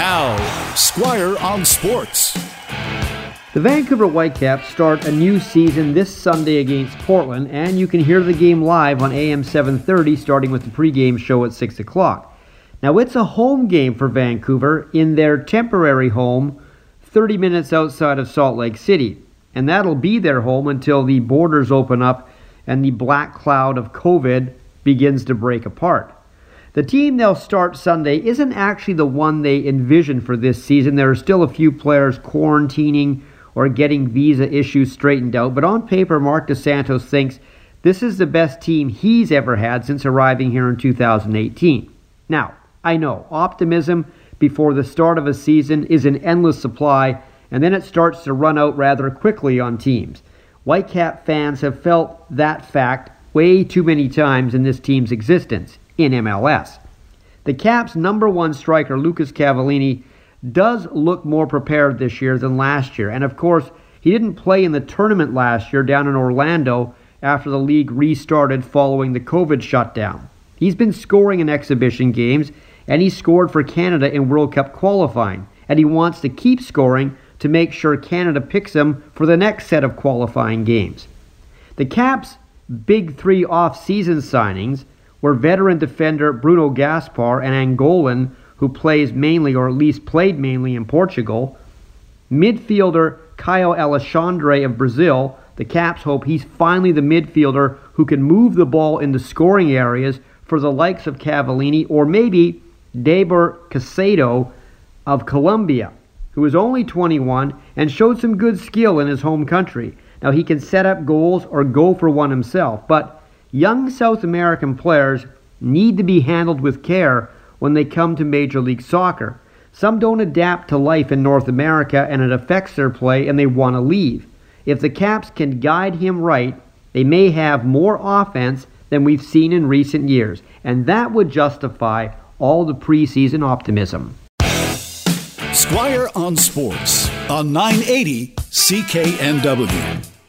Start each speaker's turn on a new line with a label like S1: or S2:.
S1: Now, Squire on Sports.
S2: The Vancouver Whitecaps start a new season this Sunday against Portland, and you can hear the game live on AM 730 starting with the pregame show at 6 o'clock. Now, it's a home game for Vancouver in their temporary home 30 minutes outside of Salt Lake City, and that'll be their home until the borders open up and the black cloud of COVID begins to break apart. The team they'll start Sunday isn't actually the one they envisioned for this season. There are still a few players quarantining or getting visa issues straightened out, but on paper, Marc Dos Santos thinks this is the best team he's ever had since arriving here in 2018. Now, I know optimism before the start of a season is an endless supply, and then it starts to run out rather quickly on teams. Whitecap fans have felt that fact way too many times in this team's existence in MLS. The Caps' number one striker, Lucas Cavallini, does look more prepared this year than last year. And of course, he didn't play in the tournament last year down in Orlando after the league restarted following the COVID shutdown. He's been scoring in exhibition games, and he scored for Canada in World Cup qualifying. And he wants to keep scoring to make sure Canada picks him for the next set of qualifying games. The Caps' big three off season signings were veteran defender Bruno Gaspar, an Angolan who plays mainly, or at least played mainly, in Portugal, midfielder Caio Alexandre of Brazil. The Caps hope he's finally the midfielder who can move the ball in the scoring areas for the likes of Cavallini or maybe Deiber Caicedo of Colombia, who is only 21 and showed some good skill in his home country. Now, he can set up goals or go for one himself, but Young South American players need to be handled with care when they come to Major League Soccer. Some don't adapt to life in North America and it affects their play and they want to leave. If the Caps can guide him right, they may have more offense than we've seen in recent years, and that would justify all the preseason optimism.
S1: Squire on Sports on 980 CKNW.